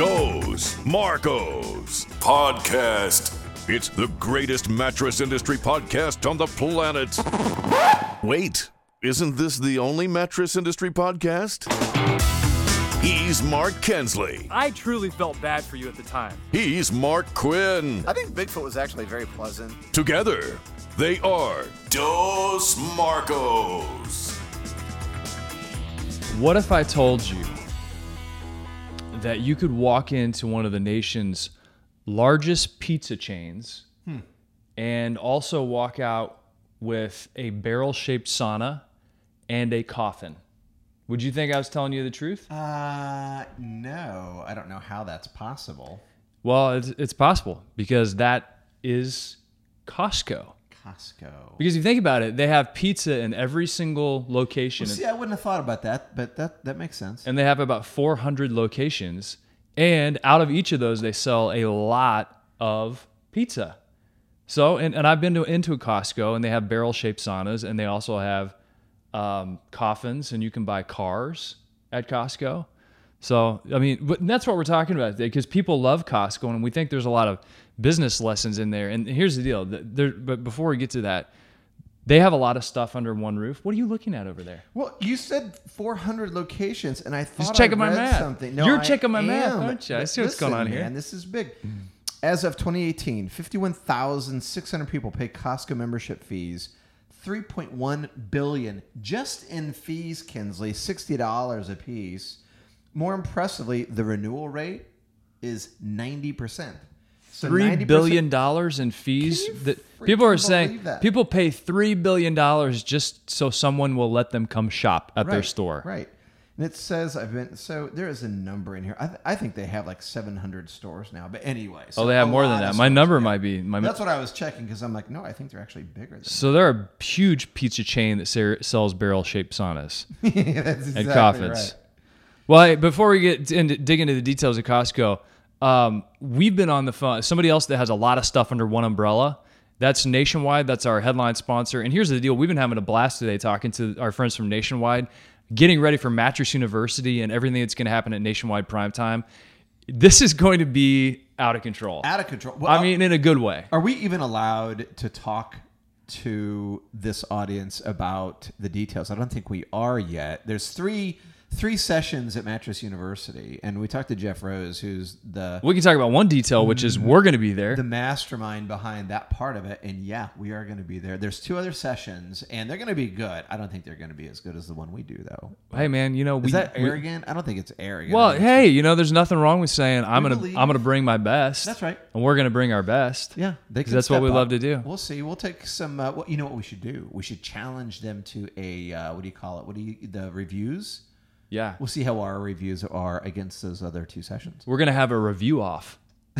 Dos Marcos Podcast. It's the greatest mattress industry podcast on the planet. Wait, isn't this the only mattress industry podcast? He's Mark Kinsley. I truly felt bad for you at the time. He's Mark Quinn. I think Bigfoot was actually very pleasant. Together, they are Dos Marcos. What if I told you that you could walk into one of the nation's largest pizza chains and also walk out with a barrel shaped sauna and a coffin? Would you think I was telling you the truth? Uh, no, I don't know how that's possible. Well, it's, it's possible because that is Costco. Costco. Because if you think about it, they have pizza in every single location. See, I wouldn't have thought about that, but that that makes sense. and they have about 400 locations and out of each of those they sell a lot of pizza so and, and i've been to into a costco and they have barrel shaped saunas and they also have um, coffins and you can buy cars at costco so i mean but that's what we're talking about because people love costco and we think there's a lot of business lessons in there and here's the deal there, but before we get to that they have a lot of stuff under one roof what are you looking at over there Well, you said 400 locations, and I thought Just checking I my math. something. You're I checking my math, am. aren't you? I see what's going on here. Man, this is big. As of 2018, 51,600 people pay Costco membership fees. 3.1 billion just in fees, Kinsley, $60 a piece. More impressively, the renewal rate is 90%. So three 90% billion dollars in fees that people are saying that? people pay three billion dollars just so someone will let them come shop at their store. Right. And it says I've been so there is a number in here. I, th- I think they have like 700 stores now. But anyway, so Oh, they have more than that. My number might be my. That's what I was checking because I'm like, no, I think they're actually bigger than. so they're a huge pizza chain that ser- sells barrel shaped saunas yeah, that's and coffins. right. Well, hey, before we get into dig into the details of Costco, um, we've been on the phone. Somebody else that has a lot of stuff under one umbrella. That's Nationwide. That's our headline sponsor. And here's the deal: we've been having a blast today talking to our friends from Nationwide, getting ready for Mattress University and everything that's going to happen at Nationwide Primetime. This is going to be out of control. Out of control. Well, I mean, in a good way. are we even allowed to talk to this audience about the details? I don't think we are yet. There's three three sessions at Mattress University, and we talked to Jeff Rose, who's the We can talk about one detail, which is we're going to be there. the mastermind behind that part of it. And yeah, we are going to be there. There's two other sessions, and they're going to be good. I don't think they're going to be as good as the one we do, though. hey, man, you know we Is that we- arrogant? I don't think it's arrogant. Well, hey, you know, there's nothing wrong with saying I'm gonna believe- I'm gonna bring my best. That's right. and we're gonna bring our best. Yeah, they 'Cause can that's what we up. love to do. We'll see. We'll take some. Uh, what you know? What we should do? We should challenge them to a uh, what do you call it? What do you the reviews? Yeah, We'll see how our reviews are against those other two sessions. we're gonna have a review off.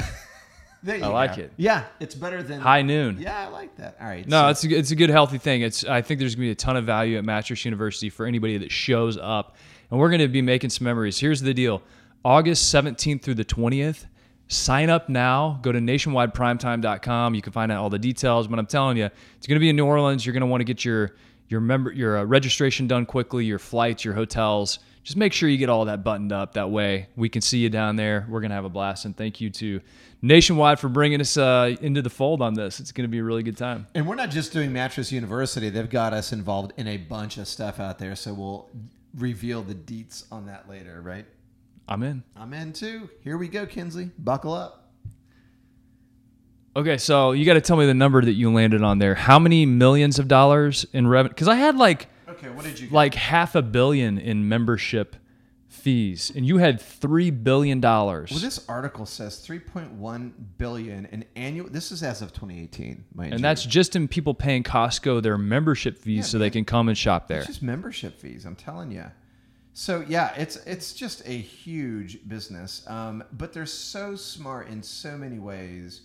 I like go. it. Yeah, it's better than High noon. Yeah, I like that. All right. No, so- it's a, it's a good healthy thing. It's I think there's gonna be a ton of value at Mattress University for anybody that shows up, and we're gonna be making some memories. Here's the deal: August 17th through the 20th. Sign up now. Go to nationwideprimetime.com. You can find out all the details. But I'm telling you, it's going to be in New Orleans. You're going to want to get your your member your uh, registration done quickly, your flights, your hotels. Just make sure you get all that buttoned up. That way, we can see you down there. We're going to have a blast. And thank you to Nationwide for bringing us uh, into the fold on this. It's going to be a really good time. And we're not just doing Mattress University. They've got us involved in a bunch of stuff out there. So we'll reveal the deets on that later, right? I'm in. I'm in too. Here we go, Kinsley. Buckle up. Okay, so you got to tell me the number that you landed on there. How many millions of dollars in revenue? Because I had like Okay, what did you get? like half a billion in membership fees, and you had three billion dollars. Well, this article says 3.1 billion in annual. This is as of 2018, mind and that's just in people paying Costco their membership fees Yeah, so they can come and shop there. It's just membership fees. I'm telling you. So yeah, it's it's just a huge business. Um, but they're so smart in so many ways.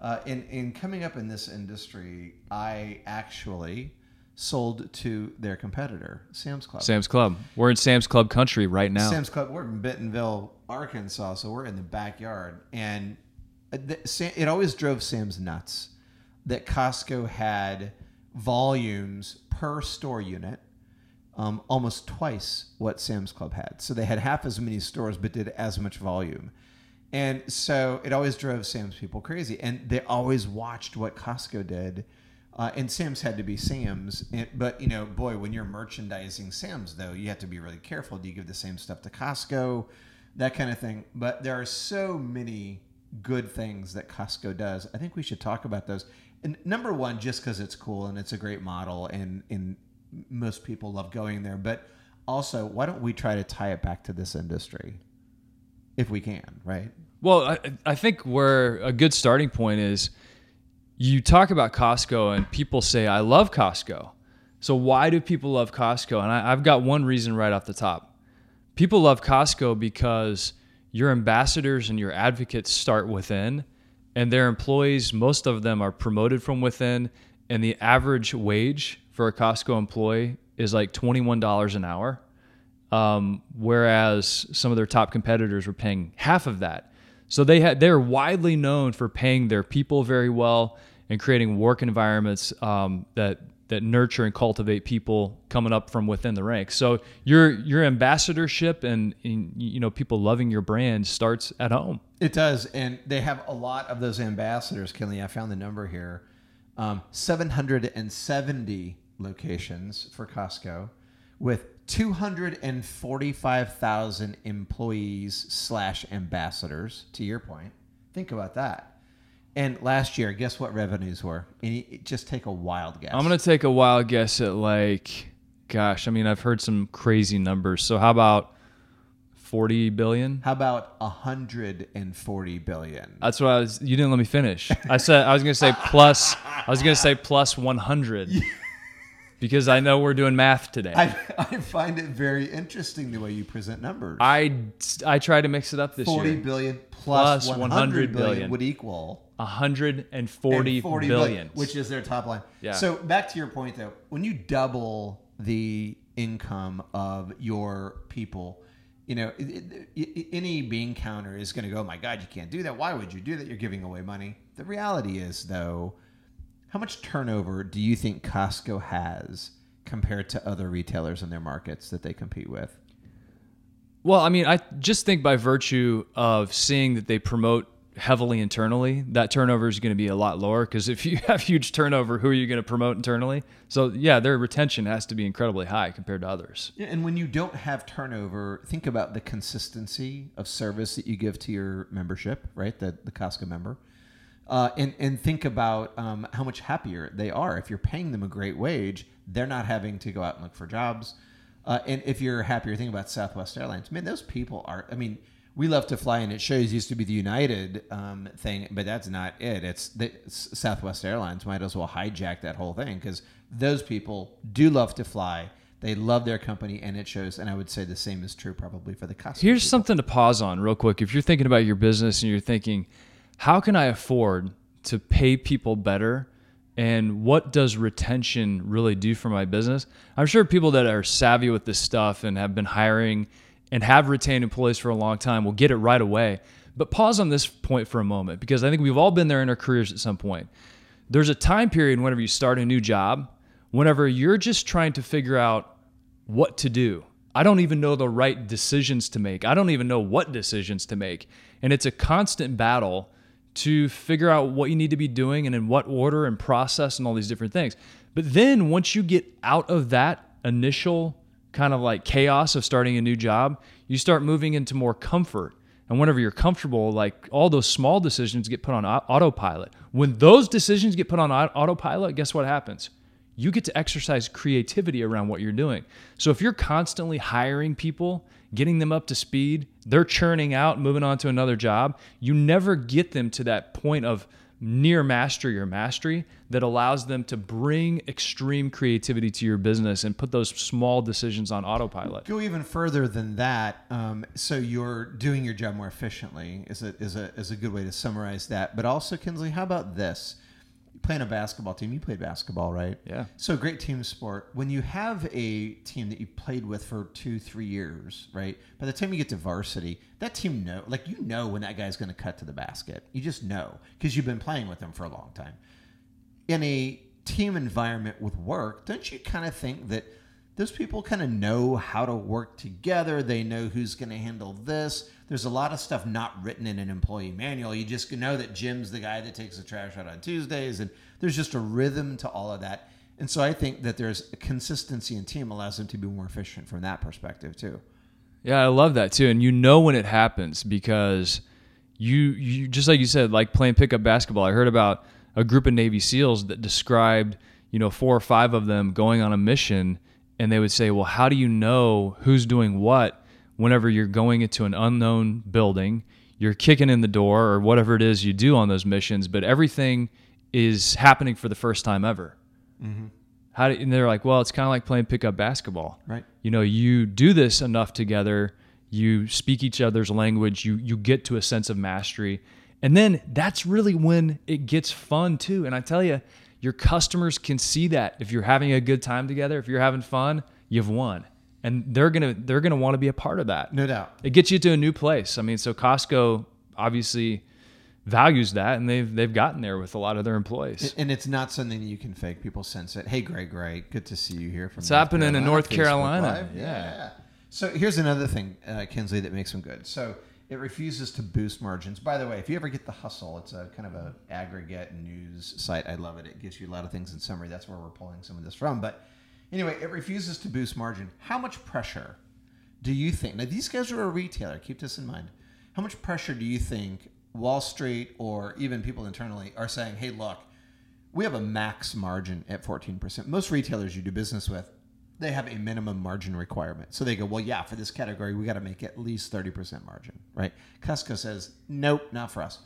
Uh, in in coming up in this industry, I actually sold to their competitor, Sam's Club. Sam's Club. We're in Sam's Club country right now. Sam's Club. We're in Bentonville, Arkansas, so we're in the backyard, and it always drove Sam's nuts that Costco had volumes per store unit um, almost twice what Sam's Club had. So they had half as many stores, but did as much volume. And so it always drove Sam's people crazy. And they always watched what Costco did. Uh, and Sam's had to be Sam's. And, but, you know, boy, when you're merchandising Sam's, though, you have to be really careful. Do you give the same stuff to Costco? That kind of thing. But there are so many good things that Costco does. I think we should talk about those. And number one, just because it's cool and it's a great model and, and most people love going there. But also, why don't we try to tie it back to this industry if we can, right? Well, I, I think where a good starting point is you talk about Costco and people say, I love Costco. So why do people love Costco? And I, I've got one reason right off the top. People love Costco because your ambassadors and your advocates start within, and their employees, most of them are promoted from within, and the average wage for a Costco employee is like $21 an hour. Um, whereas some of their top competitors were paying half of that. So they had they're widely known for paying their people very well and creating work environments um, that that nurture and cultivate people coming up from within the ranks. So your your ambassadorship and, and you know people loving your brand starts at home. It does, and they have a lot of those ambassadors. Kelly, I found the number here: um, seven hundred and seventy locations for Costco, with 245,000 employees slash ambassadors. To your point, think about that. And last year, guess what revenues were? Any, just take a wild guess. I'm gonna take a wild guess at like, gosh, I mean I've heard some crazy numbers. So how about 40 billion? How about 140 billion? That's what I was. You didn't let me finish. I said I was gonna say plus. I was gonna say plus 100. because I know we're doing math today. I, I find it very interesting the way you present numbers. I, I try to mix it up this 40 year. billion plus, Plus 100 100 billion billion. would equal 140 and 40 billion. which is their top line. Yeah. So back to your point though, when you double the income of your people, you know, it, it, it- any bean counter is going to go, "Oh my God, you can't do that. Why would you do that? You're giving away money." The reality is, though, how much turnover do you think Costco has compared to other retailers in their markets that they compete with? Well, I mean, I just think by virtue of seeing that they promote heavily internally, that turnover is going to be a lot lower. Because if you have huge turnover, who are you going to promote internally? So yeah, their retention has to be incredibly high compared to others. Yeah, and when you don't have turnover, think about the consistency of service that you give to your membership, right? The the Costco member, uh, and and think about um, how much happier they are if you're paying them a great wage. They're not having to go out and look for jobs, uh, and if you're happier, think about Southwest Airlines. Man, those people are. I mean, we love to fly, and it shows used to be the United um, thing, but that's not it. It's the Southwest Airlines might as well hijack that whole thing because those people do love to fly. They love their company, and it shows. And I would say the same is true probably for the Costco. Here's people. something to pause on real quick. If you're thinking about your business and you're thinking, how can I afford to pay people better? And what does retention really do for my business? I'm sure people that are savvy with this stuff and have been hiring and have retained employees for a long time will get it right away. But pause on this point for a moment because I think we've all been there in our careers at some point. There's a time period whenever you start a new job, whenever you're just trying to figure out what to do. I don't even know the right decisions to make. I don't even know what decisions to make. And it's a constant battle to figure out what you need to be doing and in what order and process and all these different things. But then once you get out of that initial kind of like chaos of starting a new job, you start moving into more comfort. And whenever you're comfortable, like all those small decisions get put on autopilot. When those decisions get put on autopilot, guess what happens? you get to exercise creativity around what you're doing. So if you're constantly hiring people, getting them up to speed, they're churning out, moving on to another job, you never get them to that point of near mastery or mastery that allows them to bring extreme creativity to your business and put those small decisions on autopilot. Go even further than that. Um, so you're doing your job more efficiently is a, is a is a good way to summarize that. But also, Kinsley, how about this? Playing a basketball team, you played basketball, right? Yeah. So great team sport. When you have a team that you played with for two, three years, right? By the time you get to varsity, that team know, like you know, when that guy's going to cut to the basket. You just know because you've been playing with them for a long time. In a team environment with work, don't you kind of think that those people kind of know how to work together. They know who's going to handle this. There's a lot of stuff not written in an employee manual. You just know that Jim's the guy that takes the trash out on Tuesdays, and there's just a rhythm to all of that. And so I think that there's a consistency in team allows them to be more efficient from that perspective too. Yeah, I love that too. And you know when it happens because you you just like you said, like playing pickup basketball. I heard about a group of Navy SEALs that described, you know, four or five of them going on a mission and they would say, Well, how do you know who's doing what whenever you're going into an unknown building, you're kicking in the door or whatever it is you do on those missions, but everything is happening for the first time ever. Mm-hmm. How do, and they're like, well, it's kind of like playing pickup basketball. Right. You know, you do this enough together, you speak each other's language, you you get to a sense of mastery, and then that's really when it gets fun too. And I tell you, your customers can see that if you're having a good time together, if you're having fun, you've won, and they're gonna they're gonna want to be a part of that. No doubt. It gets you to a new place. I mean, so Costco obviously values that, and they've they've gotten there with a lot of their employees. And it's not something you can fake. People sense it. Hey, Greg, Gray, good to see you here from. It's happening in North Facebook Carolina. Live. Yeah. So here's another thing, uh, Kinsley, that makes them good. So it refuses to boost margins. By the way, if you ever get the Hustle, it's a kind of a aggregate news site. I love it. It gives you a lot of things in summary. That's where we're pulling some of this from. But anyway, it refuses to boost margin. How much pressure do you think? Now these guys are a retailer. Keep this in mind. How much pressure do you think Wall Street or even people internally are saying, "Hey, look, we have a max margin at 14%. Most retailers you do business with, they have a minimum margin requirement. So they go, well, yeah, for this category, we got to make at least 30% margin, right? Costco says, nope, not for us.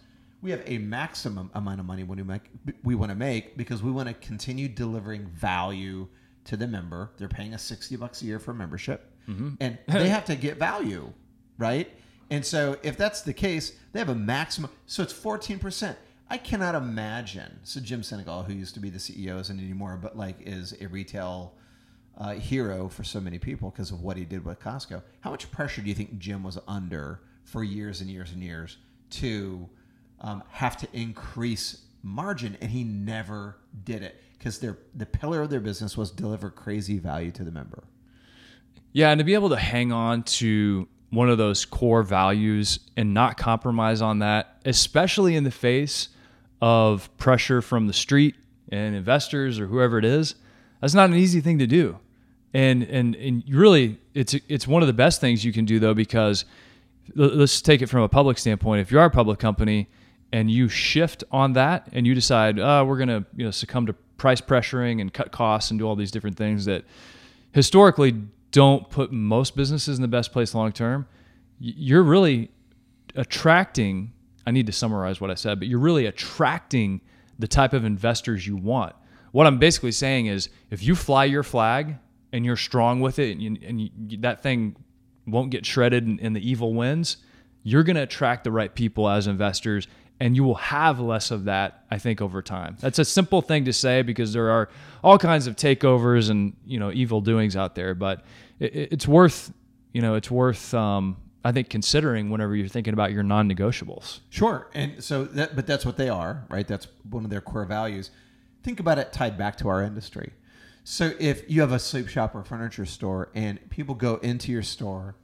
We have a maximum amount of money when we make, we want to make because we want to continue delivering value to the member. They're paying us 60 bucks a year for membership mm-hmm. and they have to get value, right? And so if that's the case, they have a maximum. So it's 14%. I cannot imagine. So Jim Sinegal, who used to be the CEO, isn't anymore, but like is a retail uh, hero for so many people because of what he did with Costco. How much pressure do you think Jim was under for years and years and years to um, have to increase margin, and he never did it because their the pillar of their business was deliver crazy value to the member. Yeah, and to be able to hang on to one of those core values and not compromise on that, especially in the face of pressure from the street and investors or whoever it is, that's not an easy thing to do. And and and really, it's it's one of the best things you can do though because let's take it from a public standpoint. If you are a public company and you shift on that and you decide, oh, we're going to you know succumb to price pressuring and cut costs and do all these different things that historically don't put most businesses in the best place long term, you're really attracting. I need to summarize what I said, but you're really attracting the type of investors you want. What I'm basically saying is, if you fly your flag and you're strong with it, and, you, and you, that thing won't get shredded and, and the evil wins, you're going to attract the right people as investors, and you will have less of that. I think over time. That's a simple thing to say because there are all kinds of takeovers and you know evil doings out there, but it, it's worth you know it's worth um, I think considering whenever you're thinking about your non-negotiables. Sure, and so that, but that's what they are, right? That's one of their core values. Think about it tied back to our industry. So if you have a sleep shop or furniture store, and people go into your store,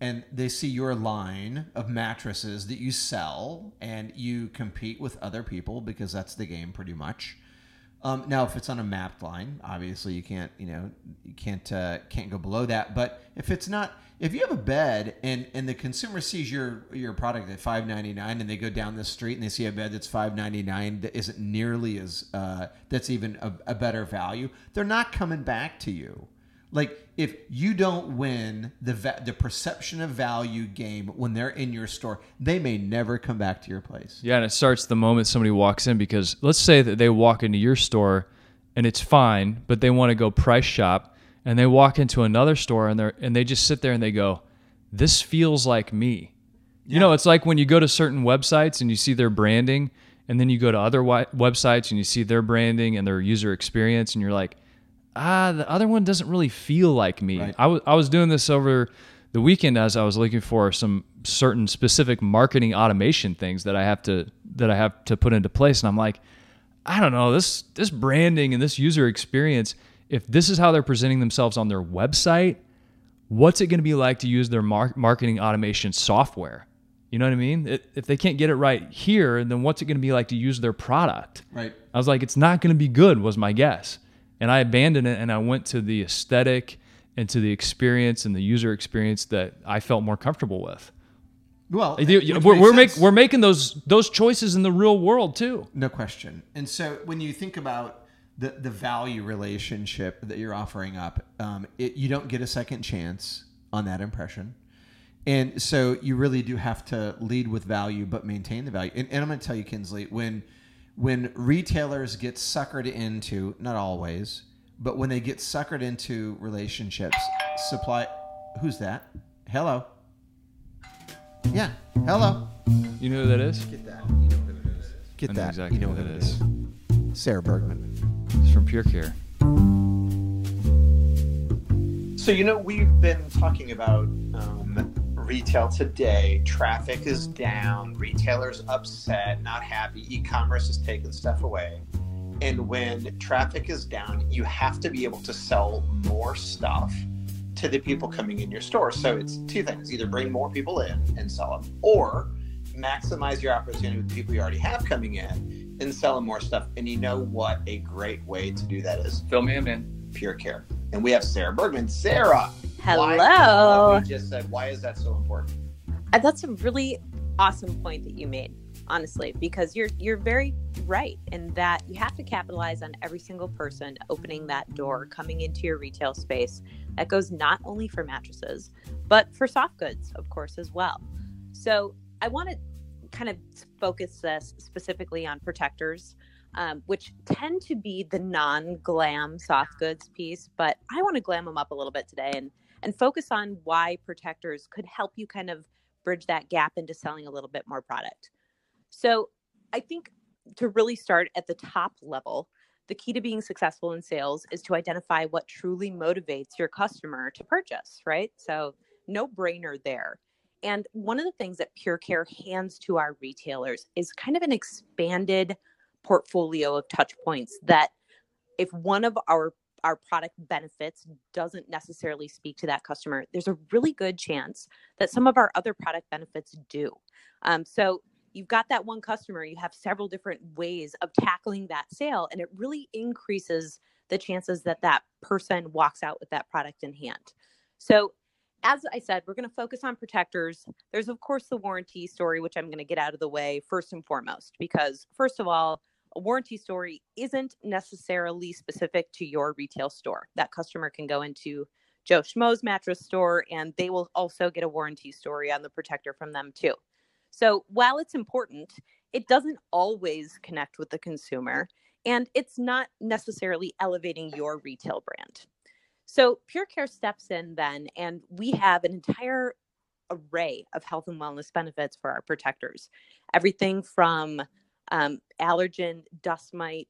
and they see your line of mattresses that you sell, and you compete with other people because that's the game, pretty much. Um, now, if it's on a mapped line, obviously you can't, you know, you can't uh, can't go below that. But if it's not, if you have a bed and and the consumer sees your your product at five ninety nine, and they go down the street and they see a bed that's five ninety nine that isn't nearly as uh, that's even a, a better value, they're not coming back to you. Like if you don't win the va- the perception of value game when they're in your store, they may never come back to your place. Yeah, and it starts the moment somebody walks in because let's say that they walk into your store and it's fine, but they want to go price shop and they walk into another store and they and they just sit there and they go, "This feels like me." You know, it's like when you go to certain websites and you see their branding and then you go to other wi- websites and you see their branding and their user experience and you're like, "Ah, the other one doesn't really feel like me." Right. I was I was doing this over the weekend as I was looking for some certain specific marketing automation things that I have to that I have to put into place and I'm like I don't know this this branding and this user experience if this is how they're presenting themselves on their website, what's it going to be like to use their mar- marketing automation software? You know what I mean? It, if they can't get it right here, then what's it going to be like to use their product? Right. I was like, it's not going to be good, was my guess. And I abandoned it and I went to the aesthetic and to the experience and the user experience that I felt more comfortable with. Well, we're, we're, make, we're making those those choices in the real world too. No question. And so when you think about the, the value relationship that you're offering up, um, it, you don't get a second chance on that impression. And so you really do have to lead with value, but maintain the value. And, and I'm going to tell you, Kinsley, when when retailers get suckered into, not always, but when they get suckered into relationships, supply. Who's that? Hello. Yeah. Hello. You know who that is? Get that. You know who it is. Get that. exactly you know who who that is. is. Sarah Bergman. It's from Pure Care. So, you know, we've been talking about um, retail today. Traffic is down, retailers upset, not happy, e commerce is taking stuff away. And when traffic is down, you have to be able to sell more stuff to the people coming in your store. So it's two things either bring more people in and sell them, or maximize your opportunity with the people you already have coming in and sell them more stuff. And you know what a great way to do that is? Fill me in. Pure Care. And we have Sarah Bergman. Sarah, Hello. Why, we just said. Why is that so important? Uh, That's a really awesome point that you made, honestly, because you're you're very right in that you have to capitalize on every single person opening that door, coming into your retail space. That goes not only for mattresses, but for soft goods, of course, as well. So I want to kind of focus this specifically on protectors, um, which tend to be the non-glam soft goods piece, but I want to glam them up a little bit today and and focus on why protectors could help you kind of bridge that gap into selling a little bit more product. So I think to really start at the top level, the key to being successful in sales is to identify what truly motivates your customer to purchase, right? So no brainer there. And one of the things that Pure Care hands to our retailers is kind of an expanded portfolio of touch points that if one of our our product benefits doesn't necessarily speak to that customer, there's a really good chance that some of our other product benefits do. Um, so you've got that one customer, you have several different ways of tackling that sale, and it really increases the chances that that person walks out with that product in hand. So as I said, we're going to focus on protectors. There's, of course, the warranty story, which I'm going to get out of the way first and foremost, because, first of all, a warranty story isn't necessarily specific to your retail store. That customer can go into Joe Schmo's mattress store and they will also get a warranty story on the protector from them too. So while it's important, it doesn't always connect with the consumer and it's not necessarily elevating your retail brand. So Pure Care steps in then, and we have an entire array of health and wellness benefits for our protectors. Everything from um, allergen, dust mite,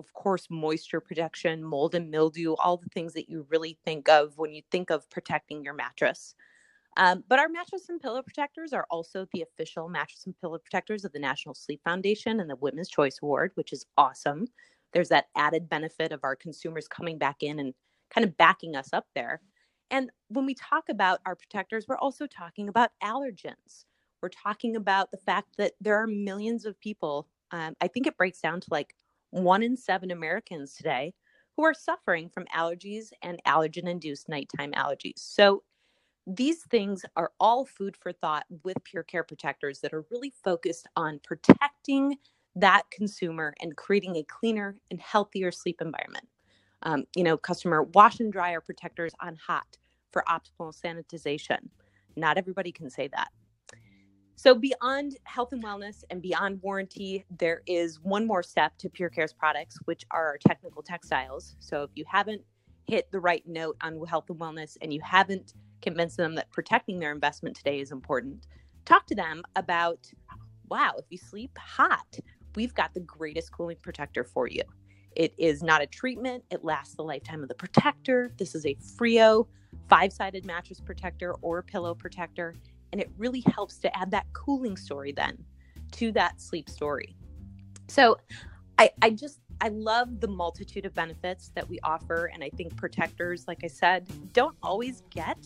of course, moisture protection, mold and mildew, all the things that you really think of when you think of protecting your mattress. Um, but our mattress and pillow protectors are also the official mattress and pillow protectors of the National Sleep Foundation and the Women's Choice Award, which is awesome. There's that added benefit of our consumers coming back in and kind of backing us up there. And when we talk about our protectors, we're also talking about allergens. We're talking about the fact that there are millions of people. Um, I think it breaks down to like one in seven Americans today who are suffering from allergies and allergen induced nighttime allergies. So these things are all food for thought with Pure Care protectors that are really focused on protecting that consumer and creating a cleaner and healthier sleep environment. Um, you know, customer wash and dry our protectors on hot for optimal sanitization. Not everybody can say that. So, beyond health and wellness and beyond warranty, there is one more step to Pure Care's products, which are our technical textiles. So, if you haven't hit the right note on health and wellness and you haven't convinced them that protecting their investment today is important, talk to them about wow, if you sleep hot, we've got the greatest cooling protector for you. It is not a treatment, it lasts the lifetime of the protector. This is a Frio five sided mattress protector or pillow protector. And it really helps to add that cooling story then to that sleep story. So I, I just I love the multitude of benefits that we offer. And I think protectors, like I said, don't always get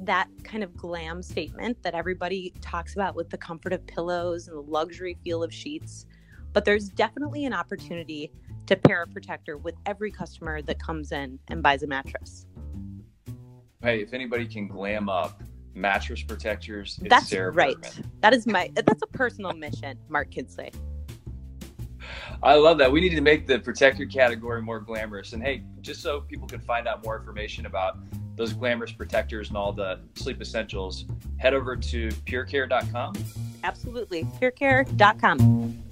that kind of glam statement that everybody talks about with the comfort of pillows and the luxury feel of sheets. But there's definitely an opportunity to pair a protector with every customer that comes in and buys a mattress. Hey, if anybody can glam up mattress protectors, it's That's Sarah right. Bergman. That is my that's a personal mission, Mark Kinsley. I love that. We need to make the protector category more glamorous. And hey, just so people can find out more information about those glamorous protectors and all the sleep essentials, head over to purecare.com. Absolutely. Purecare.com.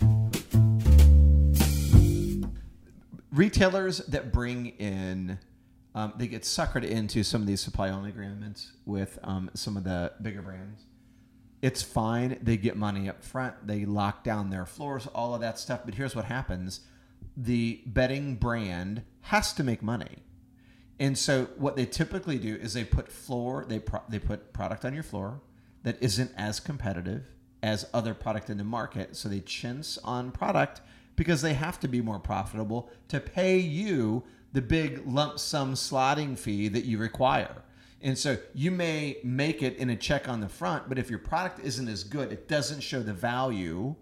retailers that bring in um, they get suckered into some of these supply only agreements with um, some of the bigger brands. It's fine. They get money up front. They lock down their floors all of that stuff. But here's what happens. The bedding brand has to make money. And so what they typically do is they put floor they pro- they put product on your floor that isn't as competitive as other product in the market. So they chintz on product because they have to be more profitable to pay you the big lump sum slotting fee that you require. And so you may make it in a check on the front, but if your product isn't as good, it doesn't show the value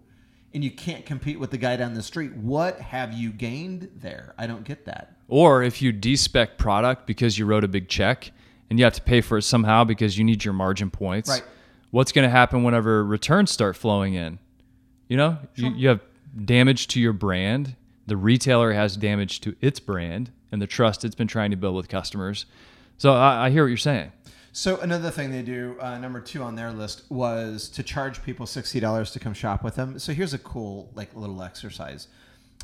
and you can't compete with the guy down the street. What have you gained there? I don't get that. Or if you despec product because you wrote a big check and you have to pay for it somehow because you need your margin points. Right. What's going to happen whenever returns start flowing in? You know, you, you have damage to your brand. The retailer has damage to its brand and the trust it's been trying to build with customers. So I, I hear what you're saying. So another thing they do, uh, number two on their list, was to charge people sixty dollars to come shop with them. So here's a cool like little exercise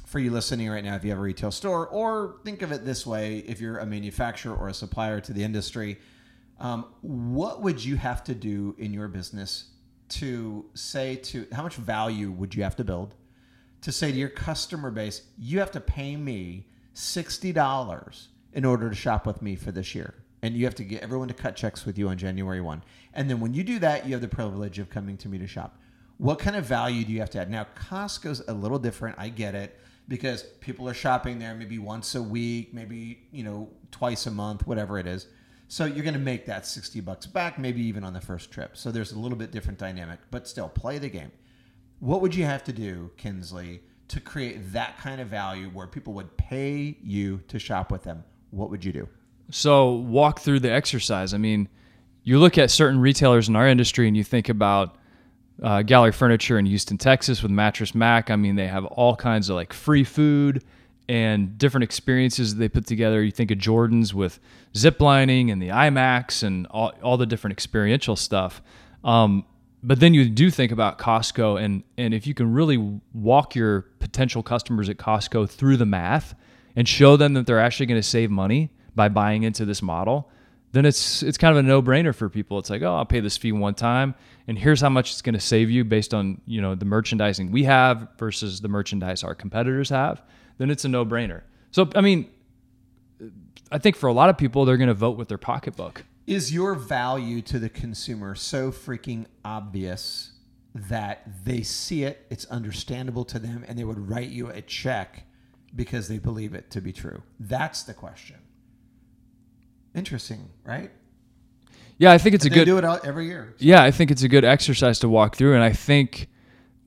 for you listening right now. If you have a retail store, or think of it this way: if you're a manufacturer or a supplier to the industry, um, what would you have to do in your business to say to how much value would you have to build to say to your customer base, you have to pay me sixty dollars in order to shop with me for this year and you have to get everyone to cut checks with you on January 1. And then when you do that, you have the privilege of coming to me to shop. What kind of value do you have to add? Now, Costco's a little different. I get it because people are shopping there maybe once a week, maybe, you know, twice a month, whatever it is. So you're going to make that 60 bucks back, maybe even on the first trip. So there's a little bit different dynamic, but still play the game. What would you have to do, Kinsley, to create that kind of value where people would pay you to shop with them? What would you do? So walk through the exercise. I mean, you look at certain retailers in our industry and you think about uh, Gallery Furniture in Houston, Texas with Mattress Mack. I mean, they have all kinds of like free food and different experiences they put together. You think of Jordan's with zip lining and the IMAX and all, all the different experiential stuff. Um, but then you do think about Costco and and if you can really walk your potential customers at Costco through the math and show them that they're actually going to save money by buying into this model, then it's it's kind of a no-brainer for people. It's like, oh, I'll pay this fee one time, and here's how much it's going to save you based on you know the merchandising we have versus the merchandise our competitors have. Then it's a no-brainer. So I mean, I think for a lot of people, they're going to vote with their pocketbook. Is your value to the consumer so freaking obvious that they see it, it's understandable to them, and they would write you a check because they believe it to be true? That's the question. Interesting, right? Yeah, I think it's a they good. do it every year. Yeah, I think it's a good exercise to walk through. And I think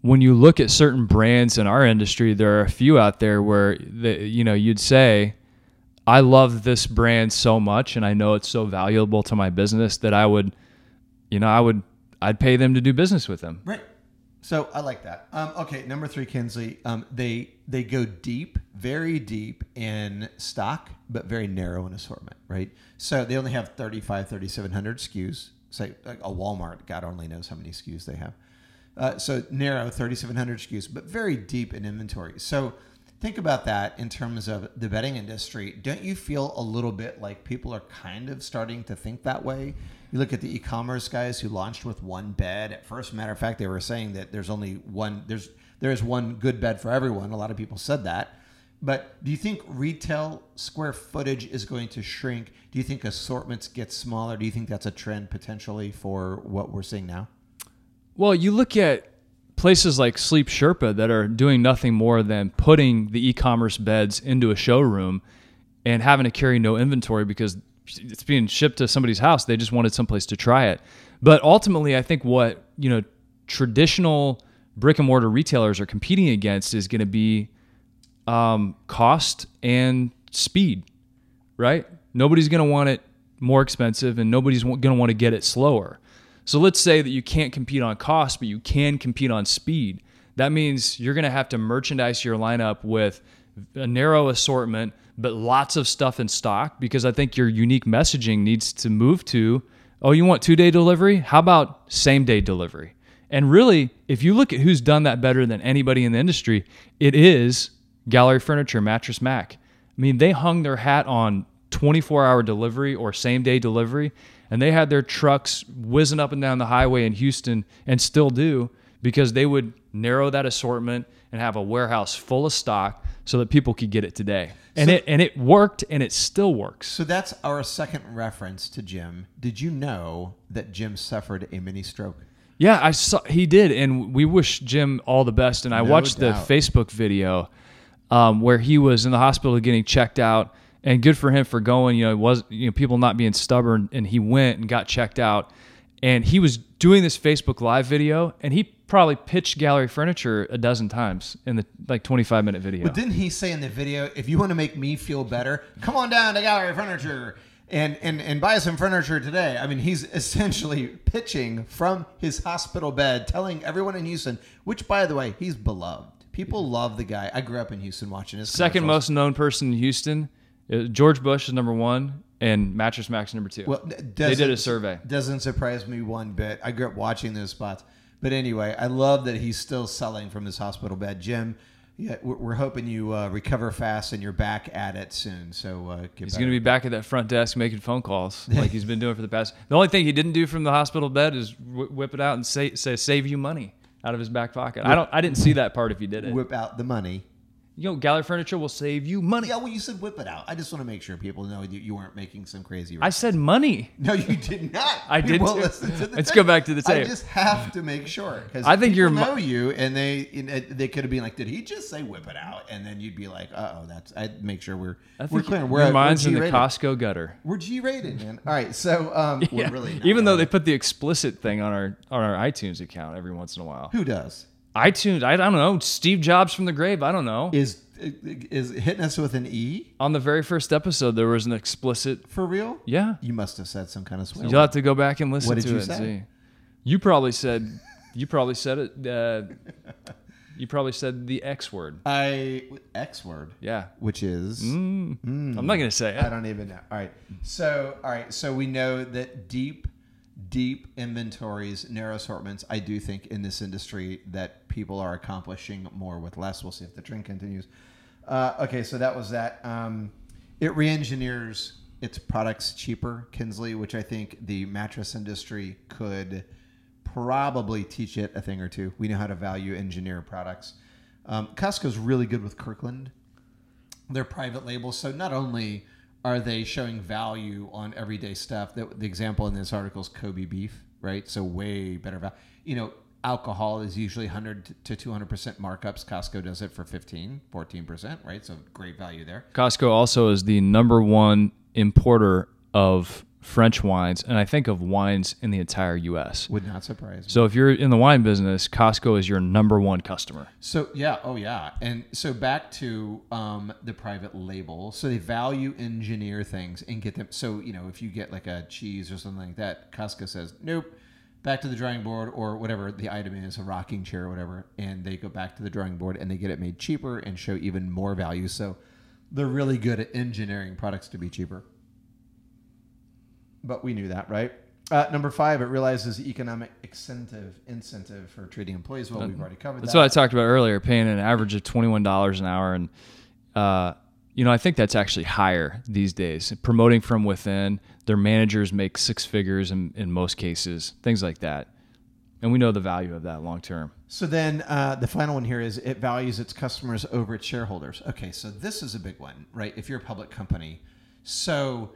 when you look at certain brands in our industry, there are a few out there where the, you know you'd say, "I love this brand so much, and I know it's so valuable to my business that I would, you know, I would, I'd pay them to do business with them." Right. So I like that. Um, okay, number three, Kinsley. Um, they they go deep, very deep in stock, but very narrow in assortment. Right. So they only have 35, 3,700 SKUs. Say like a Walmart, God only knows how many SKUs they have. Uh, so narrow, 3,700 SKUs, but very deep in inventory. So think about that in terms of the bedding industry. Don't you feel a little bit like people are kind of starting to think that way? You look at the e-commerce guys who launched with one bed. At first, matter of fact, they were saying that there's only one there's there's one good bed for everyone. A lot of people said that. But do you think retail square footage is going to shrink? Do you think assortments get smaller? Do you think that's a trend potentially for what we're seeing now? Well, you look at places like Sleep Sherpa that are doing nothing more than putting the e-commerce beds into a showroom and having to carry no inventory because it's being shipped to somebody's house. They just wanted someplace to try it. But ultimately, I think what you know traditional brick and mortar retailers are competing against is going to be um, cost and speed, right? Nobody's going to want it more expensive, and nobody's going to want to get it slower. So let's say that you can't compete on cost, but you can compete on speed. That means you're going to have to merchandise your lineup with a narrow assortment, but lots of stuff in stock because I think your unique messaging needs to move to oh, you want two day delivery? How about same day delivery? And really, if you look at who's done that better than anybody in the industry, it is Gallery Furniture, Mattress Mack. I mean, they hung their hat on 24 hour delivery or same day delivery, and they had their trucks whizzing up and down the highway in Houston and still do because they would narrow that assortment and have a warehouse full of stock so that people could get it today. And So- it and it worked and it still works. So that's our second reference to Jim. Did you know that Jim suffered a mini stroke? Yeah, I saw he did, and we wish Jim all the best. And I No watched doubt. the Facebook video um, where he was in the hospital getting checked out, and good for him for going. You know, it was you know people not being stubborn, and he went and got checked out, and he was doing this Facebook Live video, and he probably pitched Gallery Furniture a dozen times in the like 25 minute video. But didn't he say in the video, if you want to make me feel better, come on down to Gallery Furniture and, and, and buy some furniture today? I mean, he's essentially pitching from his hospital bed, telling everyone in Houston, which, by the way, he's beloved. People love the guy. I grew up in Houston watching his Second most known person in Houston, George Bush is number one, and Mattress Max number two. Well, they did a survey. Doesn't surprise me one bit. I grew up watching those spots. But anyway, I love that he's still selling from his hospital bed. Jim, yeah, we're, hoping you uh, recover fast and you're back at it soon. So uh, He's going to be back at that front desk making phone calls like he's been doing for the past. The only thing he didn't do from the hospital bed is whip it out and say, say save you money out of his back pocket. I don't. I didn't see that part if he did it. whip out the money. You know, Gallery Furniture will save you money. Yeah, well, you said whip it out. I just want to make sure people know you, you weren't making some crazy. I said money. no, you did not. I did too. listen to the Let's tape. go back to the tape. I just have to make sure because I think mo- know you, and they you know, they could have been like, "Did he just say whip it out?" And then you'd be like, "Uh oh, that's." I'd make sure we're I we're clear. your We're, mind's we're in the Costco gutter. We're G rated, man. All right, so um, Yeah. we're really. Even though they put the explicit thing on our on our iTunes account every once in a while. who does iTunes, I don't know. Steve Jobs from the grave. I don't know. is is hitting us with an E on the very first episode, there was an explicit. for real? Yeah, You must have said some kind of swear. you'll have to go back and listen What did to you it. say? And see. You probably said. You probably said it. Uh, you probably said the X word. I X word, Yeah. which is. I'm not gonna say it. I don't even know. All right. So, all right. So we know that deep, deep inventories, narrow assortments. I do think in this industry that people are accomplishing more with less. We'll see if the trend continues. Uh, okay. So that was that. Um, it re-engineers its products cheaper, Kinsley, which I think the mattress industry could probably teach it a thing or two. We know how to value engineer products. Um, Costco's really good with Kirkland they're private labels. So not only are they showing value on everyday stuff, the, the example in this article is Kobe beef, right? So way better value. You know, alcohol is usually 100 to 200% markups. Costco does it for 15, 14%, right? So great value there. Costco also is the number one importer of French wines, and I think of wines in the entire U.S. Would not surprise me. So if you're in the wine business, Costco is your number one customer. So yeah, oh yeah, and so back to um, the private label. So they value engineer things and get them. So you know, if you get like a cheese or something like that, Costco says nope, back to the drawing board or whatever the item is, a rocking chair or whatever, and they go back to the drawing board and they get it made cheaper and show even more value. So they're really good at engineering products to be cheaper. But we knew that, right? Uh, number five, it realizes the economic incentive incentive for treating employees well. We've already covered That's that. what I talked about earlier, paying an average of twenty-one dollars an hour, and uh, you know I think that's actually higher these days. Promoting from within, their managers make six figures in, in most cases, things like that, and we know the value of that long term. So then uh, the final one here is it values its customers over its shareholders. Okay, so this is a big one, right? If you're a public company, so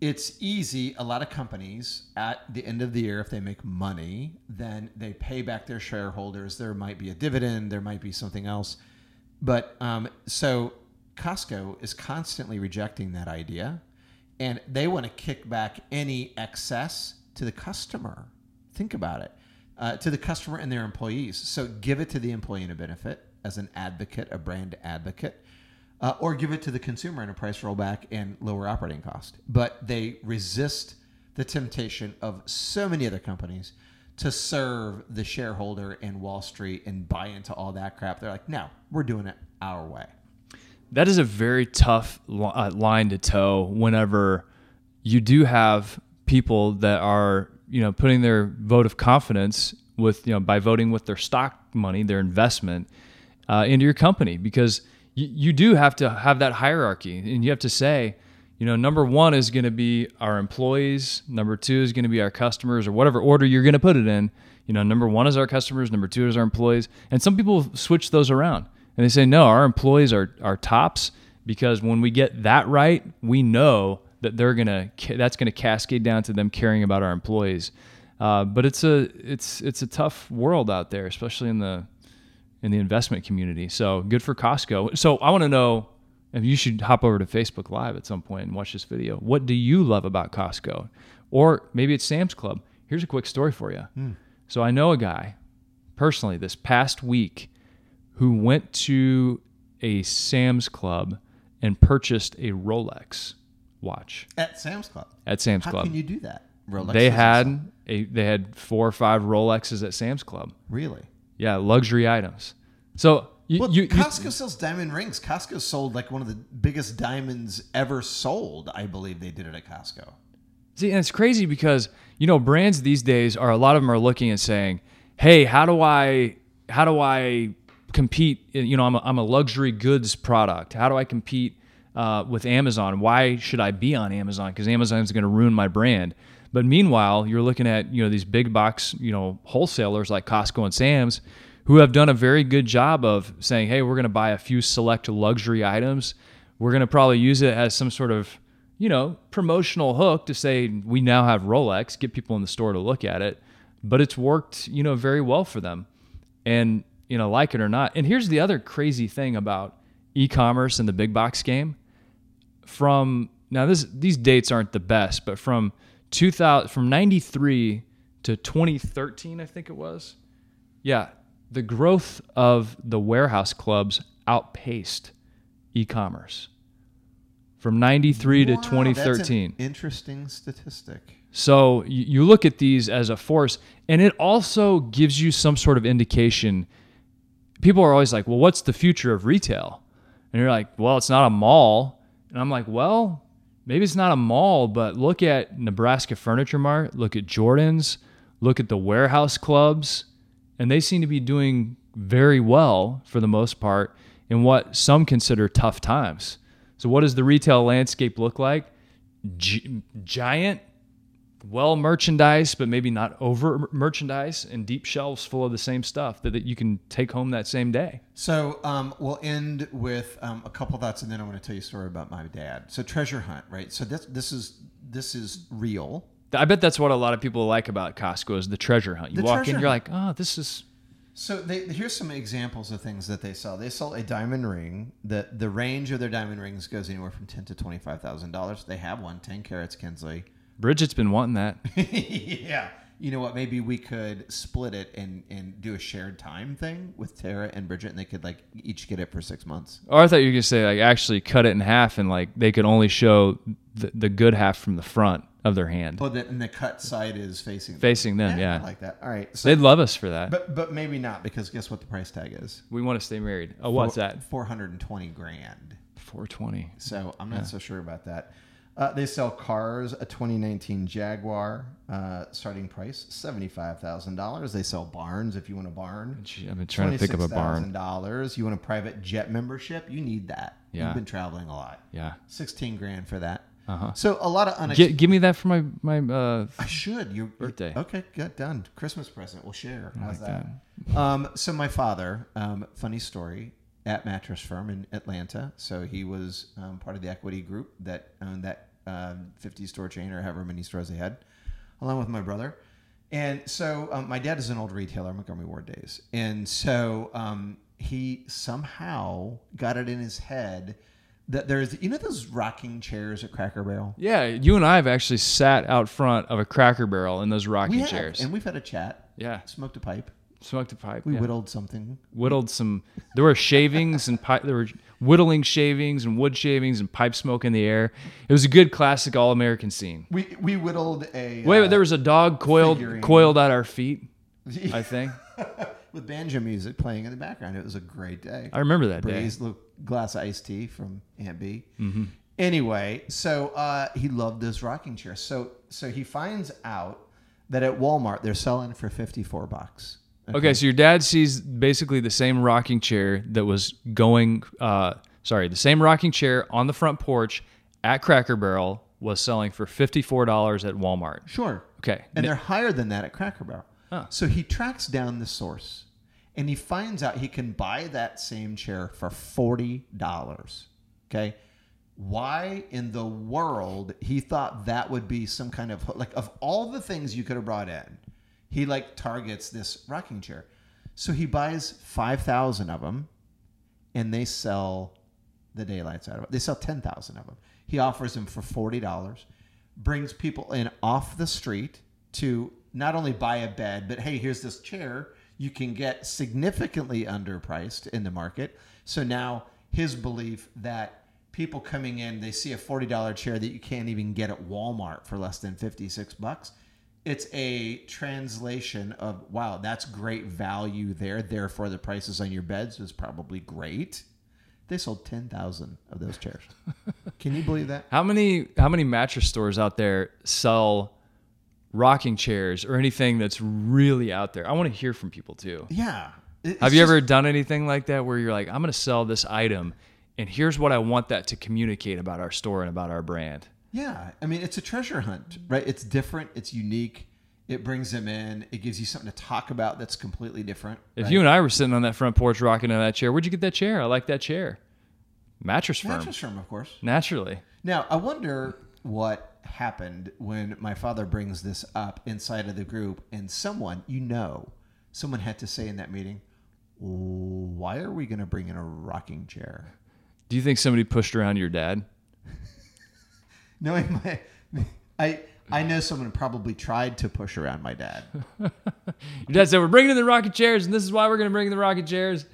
it's easy. A lot of companies at the end of the year, if they make money, then they pay back their shareholders. There might be a dividend, there might be something else. But um, so Costco is constantly rejecting that idea, and they want to kick back any excess to the customer. Think about it uh, to the customer and their employees. So give it to the employee in a benefit as an advocate, a brand advocate uh, or give it to the consumer in a price rollback and lower operating cost. But they resist the temptation of so many other companies to serve the shareholder and Wall Street and buy into all that crap. They're like, no, we're doing it our way. That is a very tough uh, line to toe whenever you do have people that are, you know, putting their vote of confidence with, you know, by voting with their stock money, their investment uh, into your company because – you, you do have to have that hierarchy and you have to say, you know, number one is going to be our employees, number two is going to be our customers, or whatever order you're going to put it in. You know, number one is our customers, number two is our employees. And some people switch those around and they say, no, our employees are, are tops because when we get that right, we know that they're going to, that's going to cascade down to them caring about our employees. Uh, but it's a, it's, it's a tough world out there, especially in the, in the investment community. So good for Costco. So I want to know if you should hop over to Facebook Live at some point and watch this video. What do you love about Costco? Or maybe it's Sam's Club. Here's a quick story for you. Mm. So I know a guy personally this past week who went to a Sam's Club and purchased a Rolex watch at Sam's Club. At Sam's How Club. How can you do that? Rolex they had a they had four or five Rolexes at Sam's Club. Really? Yeah, luxury items. So you, well, you, Costco you, sells diamond rings. Costco sold like one of the biggest diamonds ever sold. I believe they did it at Costco. See, and it's crazy because you know brands these days are a lot of them are looking and saying, "Hey, how do I how do I compete? You know, I'm a, I'm a luxury goods product. How do I compete uh, with Amazon? Why should I be on Amazon? Because Amazon is going to ruin my brand." But meanwhile, you're looking at you know these big box you know wholesalers like Costco and Sam's who have done a very good job of saying, "Hey, we're going to buy a few select luxury items. We're going to probably use it as some sort of you know promotional hook to say we now have Rolex, get people in the store to look at it." But it's worked you know very well for them, and you know like it or not. And here's the other crazy thing about e-commerce and the big box game. From now, this these dates aren't the best, but from 2000 from 93 to 2013 i think it was. Yeah the growth of the warehouse clubs outpaced e-commerce. From 93 wow, to 2013 interesting statistic. So you, you look at these as a force and it also gives you some sort of indication. People are always like well what's the future of retail? And you're like well it's not a mall. And i'm like well maybe it's not a mall, but look at Nebraska Furniture Mart, look at Jordan's, look at the warehouse clubs, and they seem to be doing very well for the most part in what some consider tough times. So, what does the retail landscape look like? G- giant well merchandised, but maybe not over merchandise, and deep shelves full of the same stuff that, that you can take home that same day. So um, we'll end with um, a couple thoughts, and then I want to tell you a story about my dad. So treasure hunt, right? So this this is this is real. I bet that's what a lot of people like about Costco is the treasure hunt. You the walk in, you're like, oh, this is. So they, here's some examples of things that they sell. They sell a diamond ring. the The range of their diamond rings goes anywhere from ten to twenty five thousand dollars. They have one, 10 carats Kinsley. Bridget's been wanting that. yeah. You know what? Maybe we could split it and, and do a shared time thing with Tara and Bridget, and they could like each get it for six months. Or I thought you were gonna say like actually cut it in half, and like they could only show the, the good half from the front of their hand. Oh, the, and the cut side is facing facing them. Yeah, yeah. like that. All right, so, they'd love us for that. But but maybe not because guess what the price tag is? We want to stay married. Oh, what's that? Four hundred and twenty grand. Four twenty. So I'm not yeah. so sure about that. Uh, they sell cars, a 2019 Jaguar, uh, starting price $75,000. They sell barns if you want a barn. I've been trying to think of a barn. $26,000. You want a private jet membership? You need that. Yeah. You've been traveling a lot. Yeah. 16 grand for that. Uh-huh. So a lot of unexpected. give me that for my my. Uh, I should your birthday. Okay, good done. Christmas present. We'll share. How's like that? that? Um, so my father, um, funny story at Mattress Firm in Atlanta. So he was um, part of the equity group that owned that uh, 50 store chain or however many stores they had, along with my brother. And so um, my dad is an old retailer, Montgomery Ward days. And so um, he somehow got it in his head that there's, you know, those rocking chairs at Cracker Barrel? Yeah, you and I have actually sat out front of a Cracker Barrel in those rocking We have, chairs. and we've had a chat, yeah, smoked a pipe, smoked a pipe. we yeah. whittled something. whittled some. There were shavings and pipe. There were whittling shavings and wood shavings and pipe smoke in the air. It was a good classic all American scene. We we whittled a Wait, uh, there was a dog coiled figurine. coiled at our feet. I think with banjo music playing in the background. It was a great day. I remember that day. Braised little glass of iced tea from Aunt B. Mm-hmm. Anyway, so uh, he loved those rocking chairs. So so he finds out that at Walmart they're selling for fifty four bucks. Okay, so your dad sees basically the same rocking chair that was going. Uh, sorry, the same rocking chair on the front porch at Cracker Barrel was selling for fifty four dollars at Walmart. Sure. Okay, And they're higher than that at Cracker Barrel. Huh. So he tracks down the source and he finds out he can buy that same chair for $40. Okay. Why in the world he thought that would be some kind of like of all the things you could have brought in, he like targets this rocking chair. So he buys 5,000 of them and they sell the daylights out of it. They sell 10,000 of them. He offers them for $40, brings people in off the street to not only buy a bed, but hey, here's this chair you can get significantly underpriced in the market. So now his belief that people coming in, they see a $40 chair that you can't even get at Walmart for less than 56 bucks. It's a translation of wow, that's great value there. Therefore, the prices on your beds was probably great. They sold ten thousand of those chairs. Can you believe that? How many how many mattress stores out there sell rocking chairs or anything that's really out there? I want to hear from people too. Yeah. It- Have you just- ever done anything like that where you're like, I'm going to sell this item and here's what I want that to communicate about our store and about our brand? Yeah, I mean it's a treasure hunt, right? It's different. It's unique. It brings them in. It gives you something to talk about that's completely different. If right? you and I were sitting on that front porch rocking in that chair, where'd you get that chair? I like that chair. Mattress firm. mattress firm, of course. Naturally. Now, I wonder what happened when my father brings this up inside of the group, and someone, you know, someone had to say in that meeting, "Why are we going to bring in a rocking chair?" Do you think somebody pushed around your dad? Knowing my, I I know someone probably tried to push around my dad. Your dad said, We're bringing in the rocket chairs and this is why we're going to bring in the rocket chairs.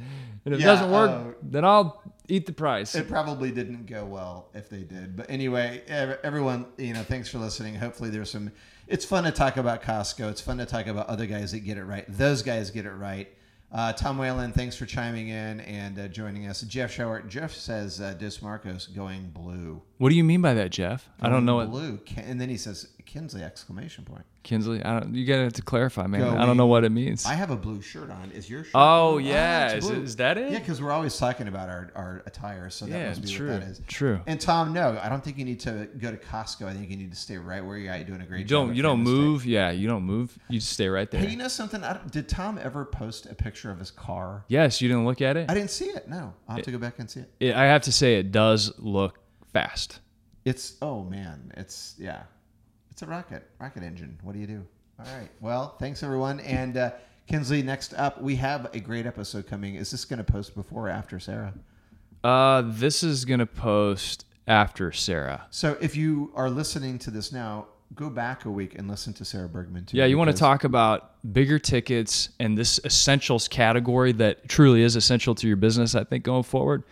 And if it doesn't work, uh, then I'll eat the price. It probably didn't go well if they did. But anyway, everyone, you know, thanks for listening. Hopefully, there's some. It's fun to talk about Costco. It's fun to talk about other guys that get it right. Those guys get it right. Uh, Tom Whalen, thanks for chiming in and uh, joining us. Jeff Showart. Jeff says uh, Dis Marcos going blue. what do you mean by that, Jeff? I don't know what blue. Ken- And then he says Kinsley exclamation point. Kinsley. I don't. You gotta have to clarify, man. Going- I don't know what it means. I have a blue shirt on. Is your shirt? Oh, yeah. it's Is- that it? Yeah, because we're always talking about our, our attire, so that Yeah, must be true, what that is. true. And Tom, no, I don't think you need to go to Costco. I think you need to stay right where you're at. You're doing a great you job. don't. at You don't move. Yeah, you don't move. You just stay right there. Hey, you know something? I did Tom ever post a picture of his car? yes, you didn't look at it. I didn't see it. No, I'll have to go back and see it. It- I have to say, it does look fast. It's oh man, it's yeah, it's a rocket rocket engine. What do you do? All right. Well, thanks everyone. And uh, Kinsley, next up, we have a great episode coming. Is this going to post before or after Sarah? Uh, this is gonna post after Sarah. So if you are listening to this now, go back a week and listen to Sarah Bergman too. Yeah, you want to talk about bigger tickets and this essentials category that truly is essential to your business, I think, going forward.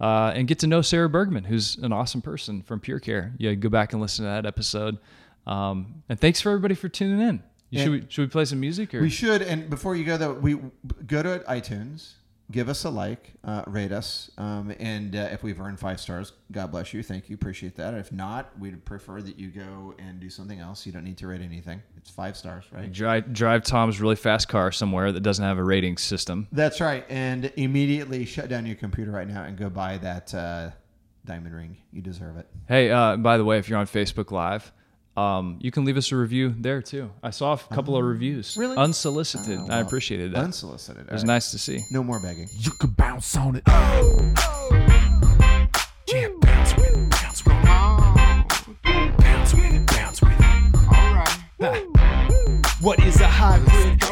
Uh, and get to know Sarah Bergman, who's an awesome person from Pure Care. Yeah, go back and listen to that episode. Um, and thanks for everybody for tuning in. Should, we, should we play some music? Or? We should. And before you go, though, we go to iTunes, give us a like, uh, rate us, um, and uh, if we've earned five stars, God bless you. Thank you. Appreciate that. If not, we'd prefer that you go and do something else. You don't need to rate anything. It's five stars, right? drive, drive Tom's really fast car somewhere that doesn't have a rating system. That's right. And immediately shut down your computer right now and go buy that uh, diamond ring. You deserve it. Hey, uh, by the way, if you're on Facebook Live, um, you can leave us a review there too. I saw a couple of oh, reviews, really unsolicited. Oh, well, I appreciated that. Unsolicited. It was right. nice to see. No more begging. You can bounce on it. Oh, oh, What is a high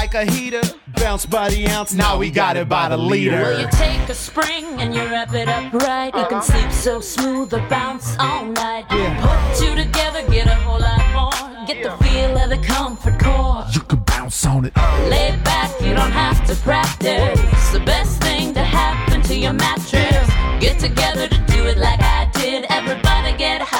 a heater. Bounce by the ounce, now we got it by the liter. Well, you take a spring and you wrap it up right. You can sleep so smooth or bounce all night. Put two together, get a whole lot more. Get the feel of the comfort core. You can bounce on it. Lay back, you don't have to practice. It's The best thing to happen to your mattress. Get together to do it like I did. Everybody get hybrid.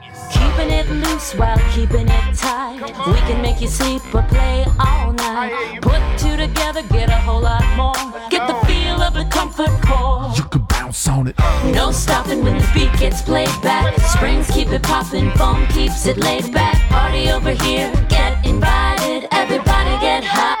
Keeping it loose while keeping it tight. We can make you sleep or play all night. Put two together, get a whole lot more. Get the feel of a comfort core. you can bounce on it. No stopping when the beat gets played back. Springs keep it popping, foam keeps it laid back. Party over here, get invited. Everybody get hybrid.